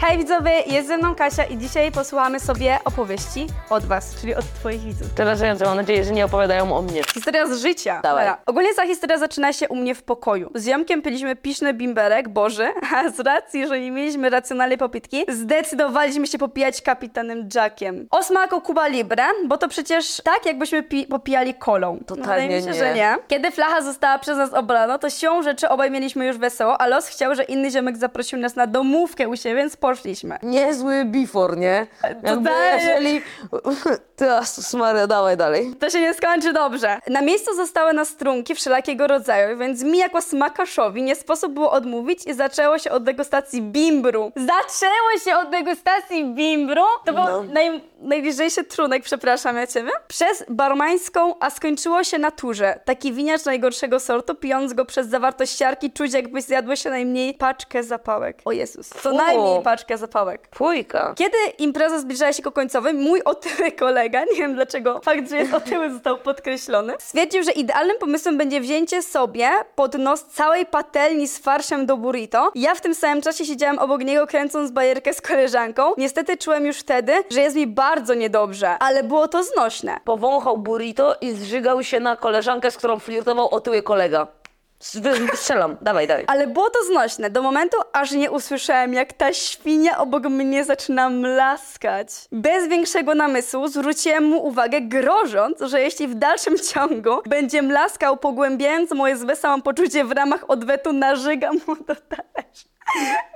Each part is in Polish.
Hej widzowie, jest ze mną Kasia i dzisiaj posłuchamy sobie opowieści od was, czyli od twoich widzów. Przerażające, mam nadzieję, że nie opowiadają o mnie. Historia z życia. Dawaj. Dobra. Ogólnie ta historia zaczyna się u mnie w pokoju. Z ziomkiem piliśmy piszny bimberek, Boże, a z racji, że nie mieliśmy racjonalnej popitki, zdecydowaliśmy się popijać kapitanem Jackiem. O smaku Cuba Libre, bo to przecież tak, jakbyśmy pi- popijali kolą. Totalnie Wydaje mi się, nie. że nie. Kiedy flacha została przez nas obrana, to siłą rzeczy obaj mieliśmy już wesoło, a los chciał, że inny ziomek zaprosił nas na domówkę u siebie, więc poszliśmy. Niezły before, nie? Jakby Totalnie. jeżeli... Jezus Maria, dawaj dalej. To się nie skończy dobrze. Na miejscu zostały nas trunki wszelakiego rodzaju, więc mi jako smakaszowi nie sposób było odmówić i zaczęło się od degustacji bimbru. Zaczęło się od degustacji bimbru? To był No. naj, najbliżejszy trunek, przepraszam ja ciebie. Przez barmańską, a skończyło się na turze. Taki winiarz najgorszego sortu, pijąc go przez zawartość siarki, czuć jakbyś zjadło się najmniej paczkę zapałek. O Jezus, co najmniej paczkę zapałek. Pójka. Kiedy impreza zbliżała się ku końcowej, mój otyły kolega, nie wiem dlaczego fakt, że jest otyły został podkreślony, stwierdził, że idealnym pomysłem będzie wzięcie sobie pod nos całej patelni z farszem do burrito. Ja w tym samym czasie siedziałam obok niego kręcąc bajerkę z koleżanką. Niestety czułem już wtedy, że jest mi bardzo niedobrze, ale było to znośne. Powąchał burrito i zżygał się na koleżankę, z którą flirtował otyły kolega. Strzelam, dawaj, dawaj. Ale było to znośne, do momentu, aż nie usłyszałem, jak ta świnia obok mnie zaczyna mlaskać. Bez większego namysłu zwróciłem mu uwagę, grożąc, że jeśli w dalszym ciągu będzie mlaskał, pogłębiając moje złe samopoczucie w ramach odwetu, narzygam mu do talerza.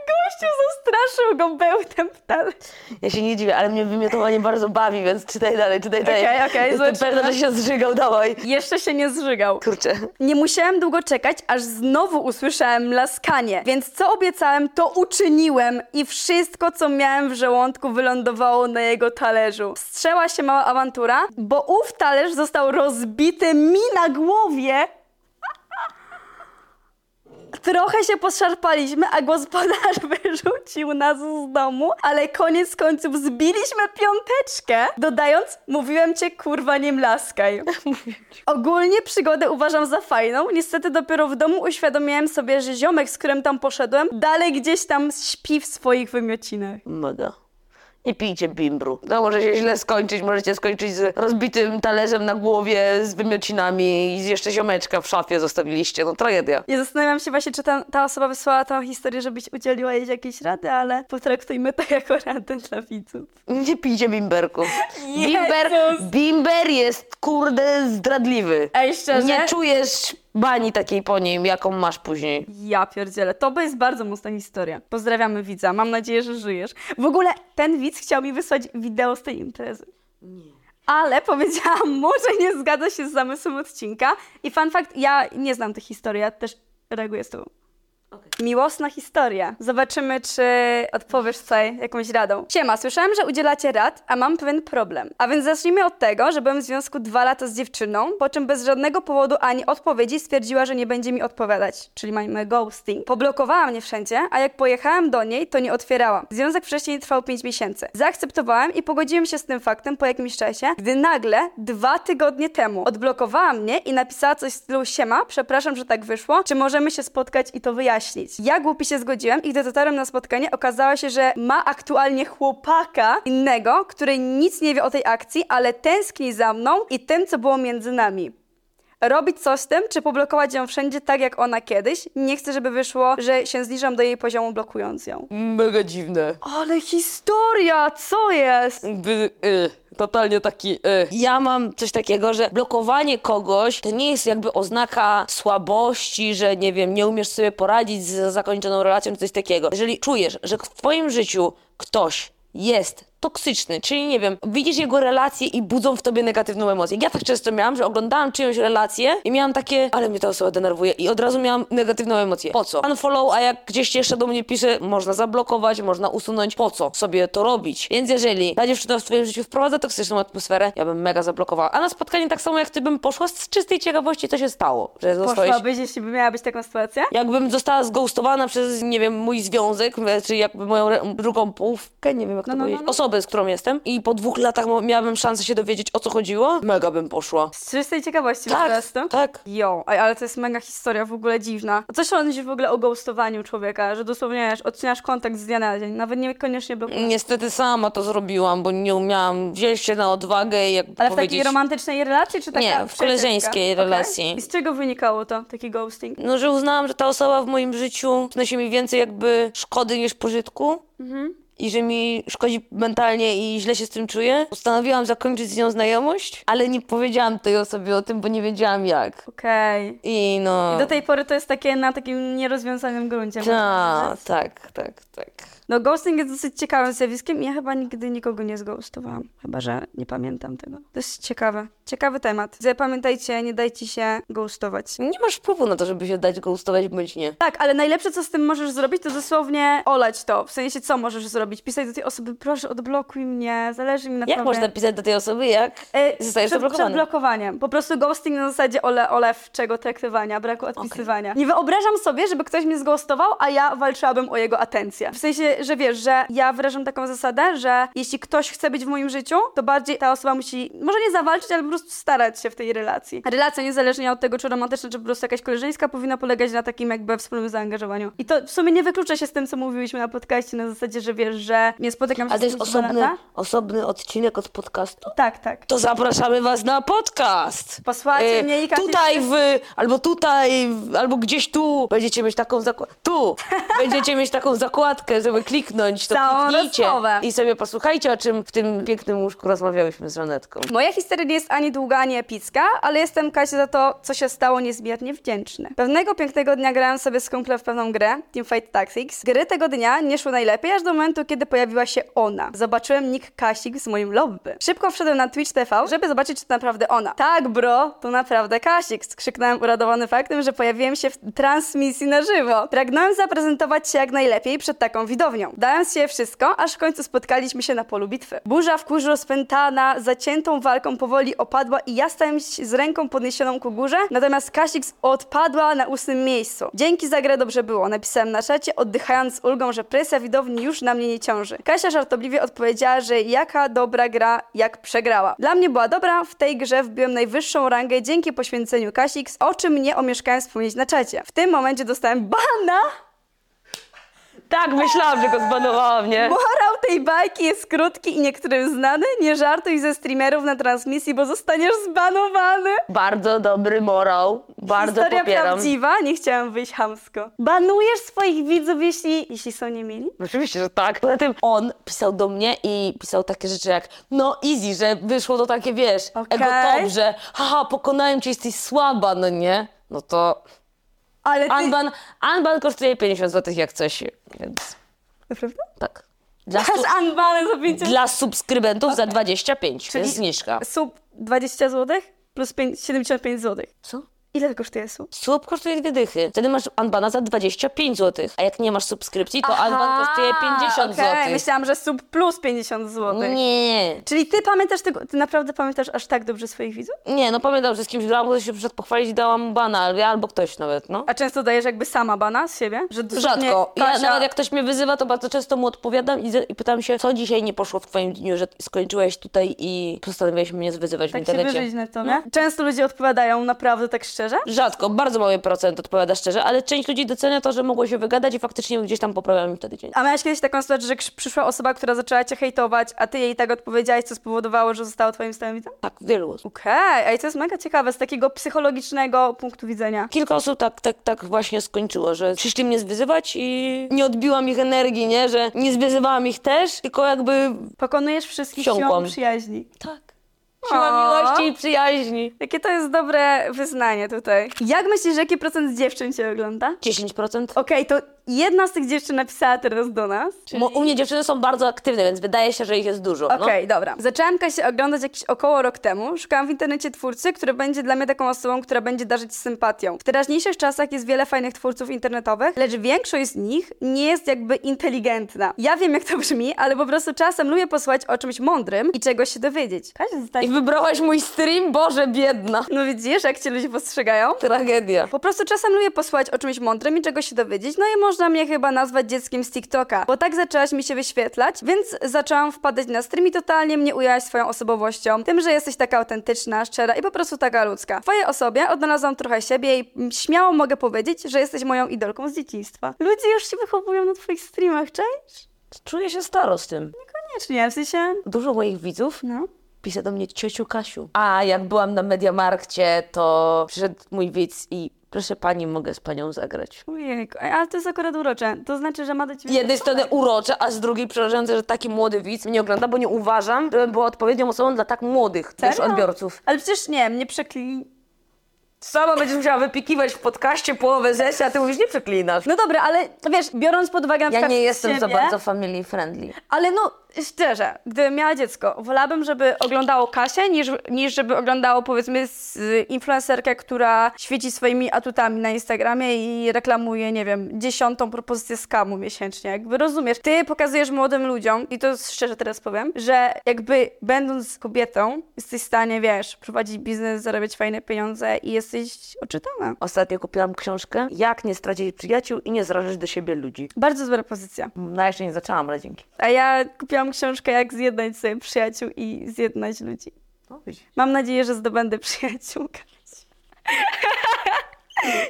Gościu zastraszył go bełtem w talerz. Ja się nie dziwię, ale mnie wymiotowanie bardzo bawi, więc czytaj dalej, czytaj dalej. Okej, okej, Jestem zobaczymy. pewna, że się zżygał, dawaj. Jeszcze się nie zżygał. Kurczę. Nie musiałem długo czekać, aż znowu usłyszałem laskanie, więc co obiecałem, to uczyniłem i wszystko, co miałem w żołądku, wylądowało na jego talerzu. Strzęła się mała awantura, bo ów talerz został rozbity mi na głowie. Trochę się poszarpaliśmy, a gospodarz wyrzucił nas z domu, ale koniec końców zbiliśmy piąteczkę, dodając, mówiłem cię kurwa nie mlaskaj. Ogólnie przygodę uważam za fajną. Niestety dopiero w domu uświadomiłem sobie, że ziomek, z którym tam poszedłem, dalej gdzieś tam śpi w swoich wymiocinach. Mega. Nie pijcie bimbru. To może się źle skończyć. Możecie skończyć z rozbitym talerzem na głowie, z wymiocinami i jeszcze ziomeczka w szafie zostawiliście. No tragedia. Ja zastanawiam się właśnie, czy ta, ta osoba wysłała tę historię, żebyś udzieliła jej jakiejś rady, ale potraktujmy to jako radę dla widzów. Nie pijcie bimberku. Bimber, bimber jest kurde zdradliwy. Ej, szczerze? Nie czujesz bani takiej po nim, jaką masz później. Ja pierdzielę, to jest bardzo mocna historia. Pozdrawiamy widza, mam nadzieję, że żyjesz. W ogóle ten widz chciał mi wysłać wideo z tej imprezy. Ale powiedziałam mu, że nie zgadza się z zamysłem odcinka. I fun fact, ja nie znam tych historii, ja też reaguję z tobą. Miłosna historia. Zobaczymy, czy odpowiesz tutaj jakąś radą. Siema, słyszałem, że udzielacie rad, a mam pewien problem. A więc zacznijmy od tego, że byłem w związku dwa lata z dziewczyną, po czym bez żadnego powodu ani odpowiedzi stwierdziła, że nie będzie mi odpowiadać, czyli mamy ghosting. Poblokowała mnie wszędzie, a jak pojechałem do niej, to nie otwierałam. Związek wcześniej trwał 5 miesięcy. Zaakceptowałem i pogodziłem się z tym faktem po jakimś czasie, gdy nagle, dwa tygodnie temu, odblokowała mnie i napisała coś w stylu siema, przepraszam, że tak wyszło, czy możemy się spotkać i to wyjaśnić. Ja głupi się zgodziłem i gdy dotarłem na spotkanie, okazało się, że ma aktualnie chłopaka innego, który nic nie wie o tej akcji, ale tęskni za mną i tym, co było między nami. Robić coś z tym, czy poblokować ją wszędzie tak jak ona kiedyś? Nie chcę, żeby wyszło, że się zniżam do jej poziomu blokując ją. Mega dziwne. Ale historia, co jest? Jakby, y, totalnie taki y. Ja mam coś takiego, że blokowanie kogoś to nie jest jakby oznaka słabości, że nie wiem, nie umiesz sobie poradzić z zakończoną relacją czy coś takiego. Jeżeli czujesz, że w twoim życiu ktoś jest toksyczny, czyli nie wiem, widzisz jego relacje i budzą w tobie negatywną emocję. Ja tak często miałam, że oglądałam czyjąś relację i miałam takie, ale mnie ta osoba denerwuje i od razu miałam negatywną emocję. Po co? Unfollow, a jak gdzieś jeszcze do mnie pisze, można zablokować, można usunąć. Po co sobie to robić? Więc jeżeli ta dziewczyna w twoim życiu wprowadza toksyczną atmosferę, ja bym mega zablokowała. A na spotkanie tak samo jak ty bym poszła z czystej ciekawości, co się stało, że zostałeś... Poszłabyś, jeśli by miała być taką sytuację? Jakbym została zghostowana przez, nie wiem, mój związek, czy jakby moją drugą połówkę, nie wiem jak to No, no, powiedzieć, no, no. osobę, osobę, z którą jestem i po dwóch latach mo- miałabym szansę się dowiedzieć, o co chodziło, mega bym poszła. Z czystej ciekawości Tak, po prostu? tak. Jo, ej, ale to jest mega historia w ogóle dziwna. A co sądzisz w ogóle o ghostowaniu człowieka, że dosłownie wiesz, odcinasz kontakt z dnia na dzień, nawet niekoniecznie blokujesz. Niestety sama to zrobiłam, bo nie umiałam wziąć się na odwagę i jak Ale w powiedzieć... takiej romantycznej relacji, czy taka Nie, w przyjacielska? koleżeńskiej Okej. relacji. I z czego wynikało to, taki ghosting? No, że uznałam, że ta osoba w moim życiu przynosi mi więcej jakby szkody niż pożytku. I że mi szkodzi mentalnie i źle się z tym czuję. Postanowiłam zakończyć z nią znajomość, ale nie powiedziałam tej osobie o tym, bo nie wiedziałam jak. Okej. I no... I do tej pory to jest takie na takim nierozwiązanym gruncie. można Ta, powiedzieć. tak, tak, tak. No ghosting jest dosyć ciekawym zjawiskiem i ja chyba nigdy nikogo nie zghostowałam. Chyba, że nie pamiętam tego. To jest ciekawe. Ciekawy temat. Zapamiętajcie, nie dajcie się ghostować. Nie masz wpływu na to, żeby się dać ghostować bądź nie. Tak, ale najlepsze, co z tym możesz zrobić, to dosłownie olać to. W sensie, co możesz zrobić? Pisać do tej osoby, proszę, odblokuj mnie, zależy mi na Jak tobie. można pisać do tej osoby, jak E, zostajesz przed, zablokowany? Przed blokowaniem. Po prostu ghosting na zasadzie ole, olewczego traktowania, braku odpisywania. Nie wyobrażam sobie, żeby ktoś mnie zghostował, a ja walczyłabym o jego atencję. W sensie, że wiesz, że ja wyrażam taką zasadę, że jeśli ktoś chce być w moim życiu, to bardziej ta osoba musi, może nie zawalczyć, ale po prostu starać się w tej relacji. Relacja niezależnie od tego, czy romantyczna, czy po prostu jakaś koleżeńska, powinna polegać na takim jakby wspólnym zaangażowaniu. I to w sumie nie wyklucza się z tym, co mówiliśmy na podcaście, na zasadzie, że wiesz, że nie spotykam się A to jest osobny, lata. osobny odcinek od podcastu? Tak, tak. To zapraszamy was na podcast. Posłuchajcie E, mnie i Kasia Tutaj w, albo tutaj, w- albo gdzieś tu będziecie mieć taką zakładkę. Tu będziecie mieć taką zakładkę, żeby kliknąć, to Całą kliknijcie rozmowę. i sobie posłuchajcie, o czym w tym pięknym łóżku rozmawiałyśmy z Żanetką. Moja historia nie jest ani długa, ani epicka, ale jestem Kasie za to, co się stało niezmiernie wdzięczny. Pewnego pięknego dnia grałem sobie z kumplem w pewną grę, Teamfight Tactics. Gry tego dnia nie szły najlepiej, aż do momentu, kiedy pojawiła się ona. Zobaczyłem nick Kasik z moim lobby. Szybko wszedłem na Twitch TV, żeby zobaczyć, czy to naprawdę ona. Tak, bro, to naprawdę Kasik, skrzyknąłem uradowany faktem, że pojawiłem się w transmisji na żywo. Pragnąłem zaprezentować się jak najlepiej przed taką widownią. Dałem się wszystko, aż w końcu spotkaliśmy się na polu bitwy. Burza w kurzu rozpętana, zaciętą walką powoli opadła i ja stałem z ręką podniesioną ku górze, natomiast Kasik odpadła na ósmym miejscu. Dzięki za grę dobrze było, napisałem na czacie, oddychając z ulgą, że presja widowni już na mnie nie ciąży. Kasia żartobliwie odpowiedziała, że jaka dobra gra, jak przegrała. Dla mnie była dobra, w tej grze wbiłem najwyższą rangę dzięki poświęceniu Kasix, o czym nie omieszkałem wspomnieć na czacie. W tym momencie dostałem bana! Tak, myślałam, że go zbanowałam, nie? Morał tej bajki jest krótki i niektórym znany. Nie żartuj ze streamerów na transmisji, bo zostaniesz zbanowany. Bardzo dobry morał, bardzo Historia popieram. prawdziwa, nie chciałam wyjść hamsko. Banujesz swoich widzów, jeśli, jeśli są niemili? Oczywiście, że tak. Poza tym on pisał do mnie i pisał takie rzeczy jak no easy, że wyszło to takie, wiesz, Okej. ego top, że haha, pokonałem cię, jesteś słaba, no nie? No to Ale ty... Unban, Unban kosztuje 50 zł jak coś, więc Naprawdę? tak. Dla, su- za 50 dla subskrybentów za 25, Czyli- jest zniżka. Sub 20 zł plus 5, 75 zł. Co? Ile kosztuje sub? Sub kosztuje dwie dychy. Wtedy masz Unbana za 25 zł. A jak nie masz subskrypcji, to Unban kosztuje 50 okej. zł. Myślałam, że sub plus 50 zł. Nie. Czyli ty pamiętasz tego, ty naprawdę pamiętasz aż tak dobrze swoich widzów? Nie, no pamiętam, że z kimś grałam, bo się przyszedł pochwalić dałam bana, albo, albo ktoś nawet, no. A często dajesz jakby sama bana z siebie? Że Rzadko. Ja Kasia... nawet jak ktoś mnie wyzywa, to bardzo często mu odpowiadam i, i pytam się, co dzisiaj nie poszło w twoim dniu, że skończyłeś tutaj i postanowiłeś mnie wyzywać w Tak się internecie. wyżyć na to, nie? Często ludzie odpowiadają naprawdę tak szczerze. Rzadko, bardzo mały procent odpowiada szczerze, ale część ludzi docenia to, że mogło się wygadać i faktycznie gdzieś tam poprawiam im wtedy dzień. A miałeś kiedyś taką sytuację, że przyszła osoba, która zaczęła cię hejtować, a ty jej tak odpowiedziałeś, co spowodowało, że została twoim stałym widzem? Tak, wielu. Okej, okay. to jest mega ciekawe z takiego psychologicznego punktu widzenia. Kilka osób tak, tak, tak właśnie skończyło, że przyszli mnie zwyzywać i nie odbiłam ich energii, nie? Że nie zwyzywałam ich też, tylko jakby Pokonujesz wszystkich siłą przyjaźni. tak. Siła O. miłości i przyjaźni. Jakie to jest dobre wyznanie tutaj. Jak myślisz, jaki procent dziewczyn cię ogląda? 10%. Okej, to jedna z tych dziewczyn napisała teraz do nas. Mo- U mnie dziewczyny są bardzo aktywne, więc wydaje się, że ich jest dużo. no. Okej, dobra. Zaczęłam Kasię oglądać jakiś około rok temu. Szukałam w internecie twórcy, który będzie dla mnie taką osobą, która będzie darzyć sympatią. W teraźniejszych czasach jest wiele fajnych twórców internetowych, lecz większość z nich nie jest jakby inteligentna. Ja wiem, jak to brzmi, ale po prostu czasem lubię posłuchać o czymś mądrym i czegoś się dowiedzieć. Kasia, zostań... I wybrałaś mój stream? Boże, biedna. No widzisz, jak cię ludzie postrzegają? Tragedia. Po prostu czasem lubię posłuchać o czymś mądrym i czegoś się dowiedzieć, no i może można mnie chyba nazwać dzieckiem z TikToka, bo tak zaczęłaś mi się wyświetlać, więc zaczęłam wpadać na stream i totalnie mnie ujałaś swoją osobowością, tym, że jesteś taka autentyczna, szczera i po prostu taka ludzka. W twojej osobie odnalazłam trochę siebie i śmiało mogę powiedzieć, że jesteś moją idolką z dzieciństwa. Ludzie już się wychowują na twoich streamach, cześć? Czuję się staro z tym. Koniecznie, w sensie... Dużo moich widzów No. pisze do mnie ciociu Kasiu. A jak byłam na Mediamarkcie, to przyszedł mój widz i proszę pani, mogę z panią zagrać. Ojejku, Ej, ale to jest akurat urocze. To znaczy, że ma do ciebie... Z jednej strony urocze, a z drugiej przerażające, że taki młody widz mnie ogląda, bo nie uważam, żebym była odpowiednią osobą dla tak młodych też Serio? odbiorców. Ale przecież nie, nie przeklinij. Sama będziesz musiała wypikiwać w podcaście połowę sesji, a ty mówisz, nie przeklinasz. No dobra, ale wiesz, biorąc pod uwagę na Ja przykład nie jestem ciebie, za bardzo family friendly. Ale no, szczerze, gdybym miała dziecko, wolałabym, żeby oglądało Kasię, niż, niż żeby oglądało, powiedzmy, influencerkę, która świeci swoimi atutami na Instagramie i reklamuje, nie wiem, dziesiątą propozycję skamu miesięcznie. Jakby rozumiesz, ty pokazujesz młodym ludziom, i to szczerze teraz powiem, że jakby będąc kobietą, jesteś w stanie, wiesz, prowadzić biznes, zarabiać fajne pieniądze i jesteś odczytana. Ostatnio kupiłam książkę Jak nie stracić przyjaciół i nie zrażać do siebie ludzi. Bardzo dobra pozycja. No jeszcze nie zaczęłam, ale dzięki. A ja kupiłam książkę, jak zjednać sobie przyjaciół i zjednać ludzi. Mam nadzieję, że zdobędę przyjaciół.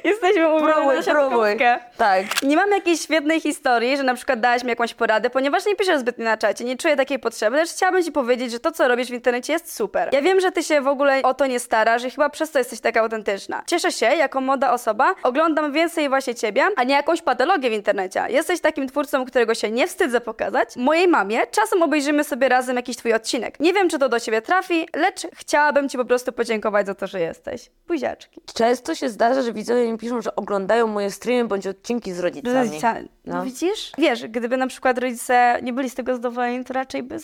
Jesteśmy umówione na siatkówkę. Tak. Nie mam jakiejś świetnej historii, że na przykład dałaś mi jakąś poradę, ponieważ nie piszę zbytnio na czacie, nie czuję takiej potrzeby, lecz chciałabym ci powiedzieć, że to, co robisz w internecie jest super. Ja wiem, że ty się w ogóle o to nie starasz i chyba przez to jesteś taka autentyczna. Cieszę się, jako młoda osoba, oglądam więcej właśnie ciebie, a nie jakąś patologię w internecie. Jesteś takim twórcą, którego się nie wstydzę pokazać. Mojej mamie czasem obejrzymy sobie razem jakiś twój odcinek. Nie wiem, czy to do ciebie trafi, lecz chciałabym ci po prostu podziękować za to, że jesteś. Buziaczki. Często się zdarza, że widzowie mi piszą, że oglądają moje streamy bądź odcinki z rodzicami. Rodzica, no. No. widzisz? Wiesz, gdyby na przykład rodzice nie byli z tego zadowoleni, to raczej by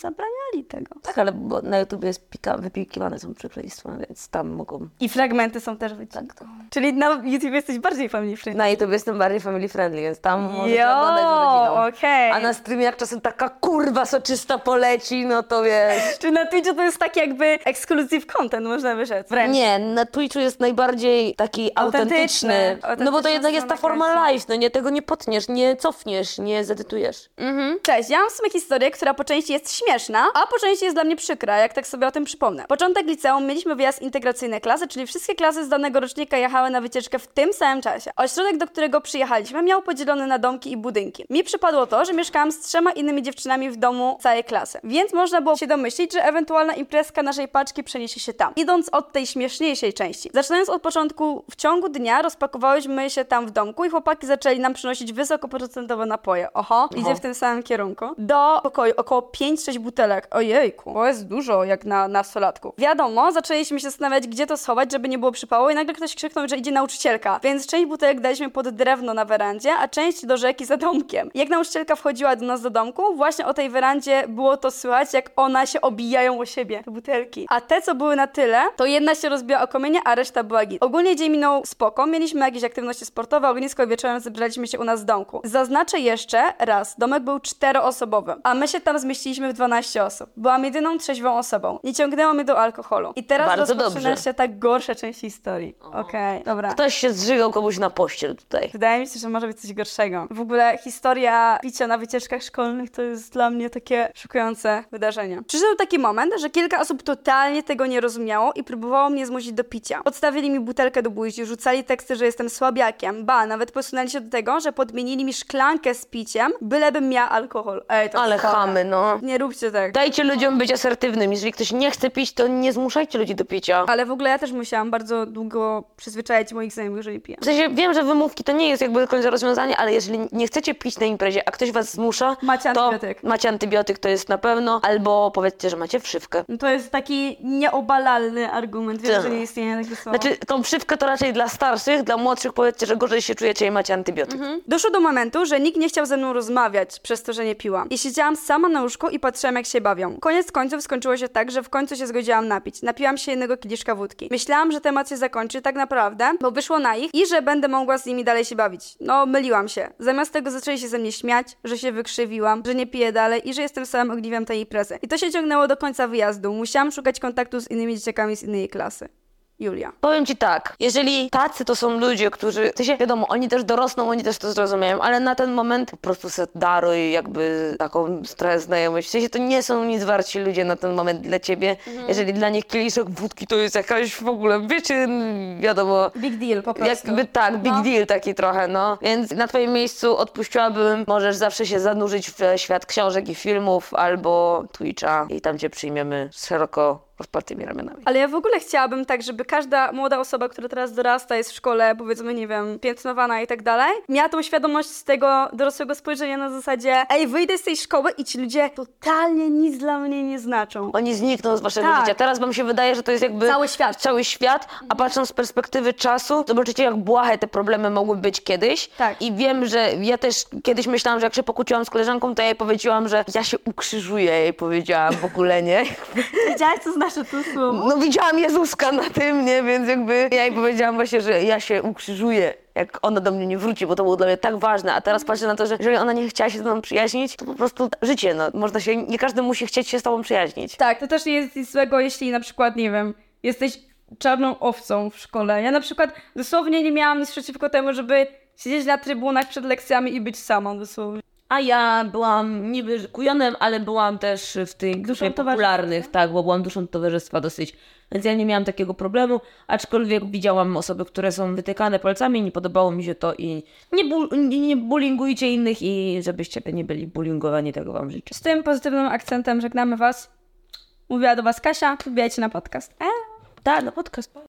tego. Tak, ale bo na YouTube jest pika, wypikiwane są przekleństwa, więc tam mogą. I fragmenty są też wycinane. Tak, Czyli na YouTube jesteś bardziej family friendly. Na YouTube jestem bardziej family friendly, więc tam Jo, oglądać z rodziną. okej. A na streamie jak czasem taka kurwa soczysta poleci, no to wiesz. Czy na Twitchu to jest taki jakby exclusive content, można by rzec. Wręcz. Nie, na Twitchu jest najbardziej taki Autentyczny. autentyczny. No bo to jednak jest ta forma live, no nie, tego nie potniesz, nie cofniesz, nie zedytujesz. Mhm. Cześć, ja mam w sumie historię, która po części jest śmieszna, a po części jest dla mnie przykra, jak tak sobie o tym przypomnę. Początek liceum mieliśmy wyjazd integracyjny klasy, czyli wszystkie klasy z danego rocznika jechały na wycieczkę w tym samym czasie. Ośrodek, do którego przyjechaliśmy, miał podzielony na domki i budynki. Mi przypadło to, że mieszkałam z trzema innymi dziewczynami w domu całej klasy, więc można było się domyślić, że ewentualna imprezka naszej paczki przeniesie się tam. Idąc od tej śmieszniejszej części. Zaczynając od początku, w ciągu dnia rozpakowałyśmy się tam w domku i chłopaki zaczęli nam przynosić wysokoprocentowe napoje. Oho, idzie w tym samym kierunku. Do pokoju około 5-6 butelek. Ojejku, to jest dużo jak na nastolatku. Wiadomo, zaczęliśmy się zastanawiać, gdzie to schować, żeby nie było przypału i nagle ktoś krzyknął, że idzie nauczycielka. Więc część butelek daliśmy pod drewno na werandzie, a część do rzeki za domkiem. Jak nauczycielka wchodziła do nas do domku, właśnie o tej werandzie było to słychać, jak one się obijają o siebie, te butelki. A te, co były na tyle, to jedna się rozbiła o kamienie, a reszta była git. Ogólnie dzień minął spoko, mieliśmy jakieś aktywności sportowe, ognisko wieczorem zebraliśmy się u nas w domku. Zaznaczę jeszcze raz, domek był czteroosobowy, a my się tam zmieściliśmy w 12 osób. Byłam jedyną trzeźwą osobą. Nie ciągnęło mnie do alkoholu. I teraz Bardzo rozpoczyna dobrze. się ta gorsza część historii. Okej, dobra. Ktoś się zżygał komuś na pościel tutaj. Wydaje mi się, że może być coś gorszego. W ogóle historia picia na wycieczkach szkolnych to jest dla mnie takie szokujące wydarzenie. Przyszedł taki moment, że kilka osób totalnie tego nie rozumiało i próbowało mnie zmusić do picia. Podstawili mi butelkę do buzi, rzucali teksty, że jestem słabiakiem. Ba, nawet posunęli się do tego, że podmienili mi szklankę z piciem, bylebym miała alkohol. Ej, to Ale chore. chamy, no. Nie róbcie tak. Dajcie ludziom być asertywnym. Jeżeli ktoś nie chce pić, to nie zmuszajcie ludzi do picia. Ale w ogóle ja też musiałam bardzo długo przyzwyczaić moich znajomych, że nie piję. W sensie wiem, że wymówki to nie jest jakby do końca rozwiązanie, ale jeżeli nie chcecie pić na imprezie, a ktoś was zmusza, Macie to antybiotyk. macie antybiotyk, to jest na pewno, albo powiedzcie, że macie wszywkę. No to jest taki nieobalalny argument, wiem, Tak. że nie istnieje takie słowo. Znaczy, tą wszywkę to raczej dla starszych, dla młodszych powiedzcie, że gorzej się czujecie i macie antybiotyk. Doszło do momentu, że nikt nie chciał ze mną rozmawiać przez to, że nie piłam. I siedziałam sama na łóżku i patrzyłam, jak się Koniec końców skończyło się tak, że w końcu się zgodziłam napić. Napiłam się jednego kieliszka wódki. Myślałam, że temat się zakończy tak naprawdę, bo wyszło na ich i że będę mogła z nimi dalej się bawić. No, myliłam się. Zamiast tego zaczęli się ze mnie śmiać, że się wykrzywiłam, że nie piję dalej i że jestem samym ogniwem tej imprezy. I to się ciągnęło do końca wyjazdu. Musiałam szukać kontaktu z innymi dzieciakami z innej klasy. Julia. Powiem ci tak, jeżeli tacy to są ludzie, którzy, to się wiadomo, oni też dorosną, oni też to zrozumieją, ale na ten moment po prostu se daruj jakby taką trochę znajomość. W sensie to nie są nic warci ludzie na ten moment dla ciebie. Jeżeli dla nich kieliszek wódki to jest jakaś w ogóle, wiecie, wiadomo, Big deal po prostu. jakby tak, big No. deal taki trochę, no. Więc na twoim miejscu odpuściłabym, możesz zawsze się zanurzyć w świat książek i filmów albo Twitcha i tam cię przyjmiemy szeroko rozpartymi ramionami. Ale ja w ogóle chciałabym tak, żeby każda młoda osoba, która teraz dorasta, jest w szkole, powiedzmy, nie wiem, piętnowana i tak dalej, miała tą świadomość z tego dorosłego spojrzenia na zasadzie ej, wyjdę z tej szkoły i ci ludzie totalnie nic dla mnie nie znaczą. Oni znikną z waszego Tak. życia. Teraz wam się wydaje, że to jest jakby Cały świat. cały świat, a patrząc z perspektywy czasu, zobaczycie jak błahe te problemy mogły być kiedyś. Tak. I wiem, że ja też kiedyś myślałam, że jak się pokłóciłam z koleżanką, to ja jej powiedziałam, że ja się ukrzyżuję, jej powiedziałam w ogóle, nie? Wiedziałaś, co znaczy to słowo? No widziałam Jezuska na tym, nie? Więc jakby ja jej powiedziałam właśnie, że ja się ukrzyżuję. Jak ona do mnie nie wróci, bo to było dla mnie tak ważne, a teraz patrzę na to, że jeżeli ona nie chciała się ze mną przyjaźnić, to po prostu życie, no. Można się, nie każdy musi chcieć się z tobą przyjaźnić. Tak, to też nie jest nic złego, jeśli na przykład, nie wiem, jesteś czarną owcą w szkole. Ja na przykład dosłownie nie miałam nic przeciwko temu, żeby siedzieć na trybunach przed lekcjami i być samą dosłownie. A ja byłam niby kujonem, ale byłam też w tych grupie popularnych, tak, bo byłam duszą towarzystwa dosyć. Więc ja nie miałam takiego problemu, aczkolwiek widziałam osoby, które są wytykane palcami, nie podobało mi się to i nie, bu- nie, bullyingujcie innych i żebyście nie byli bullyingowani, tego wam życzę. Z tym pozytywnym akcentem żegnamy Was. Mówiła do Was Kasia, wbijajcie na podcast. E? Tak, no podcast.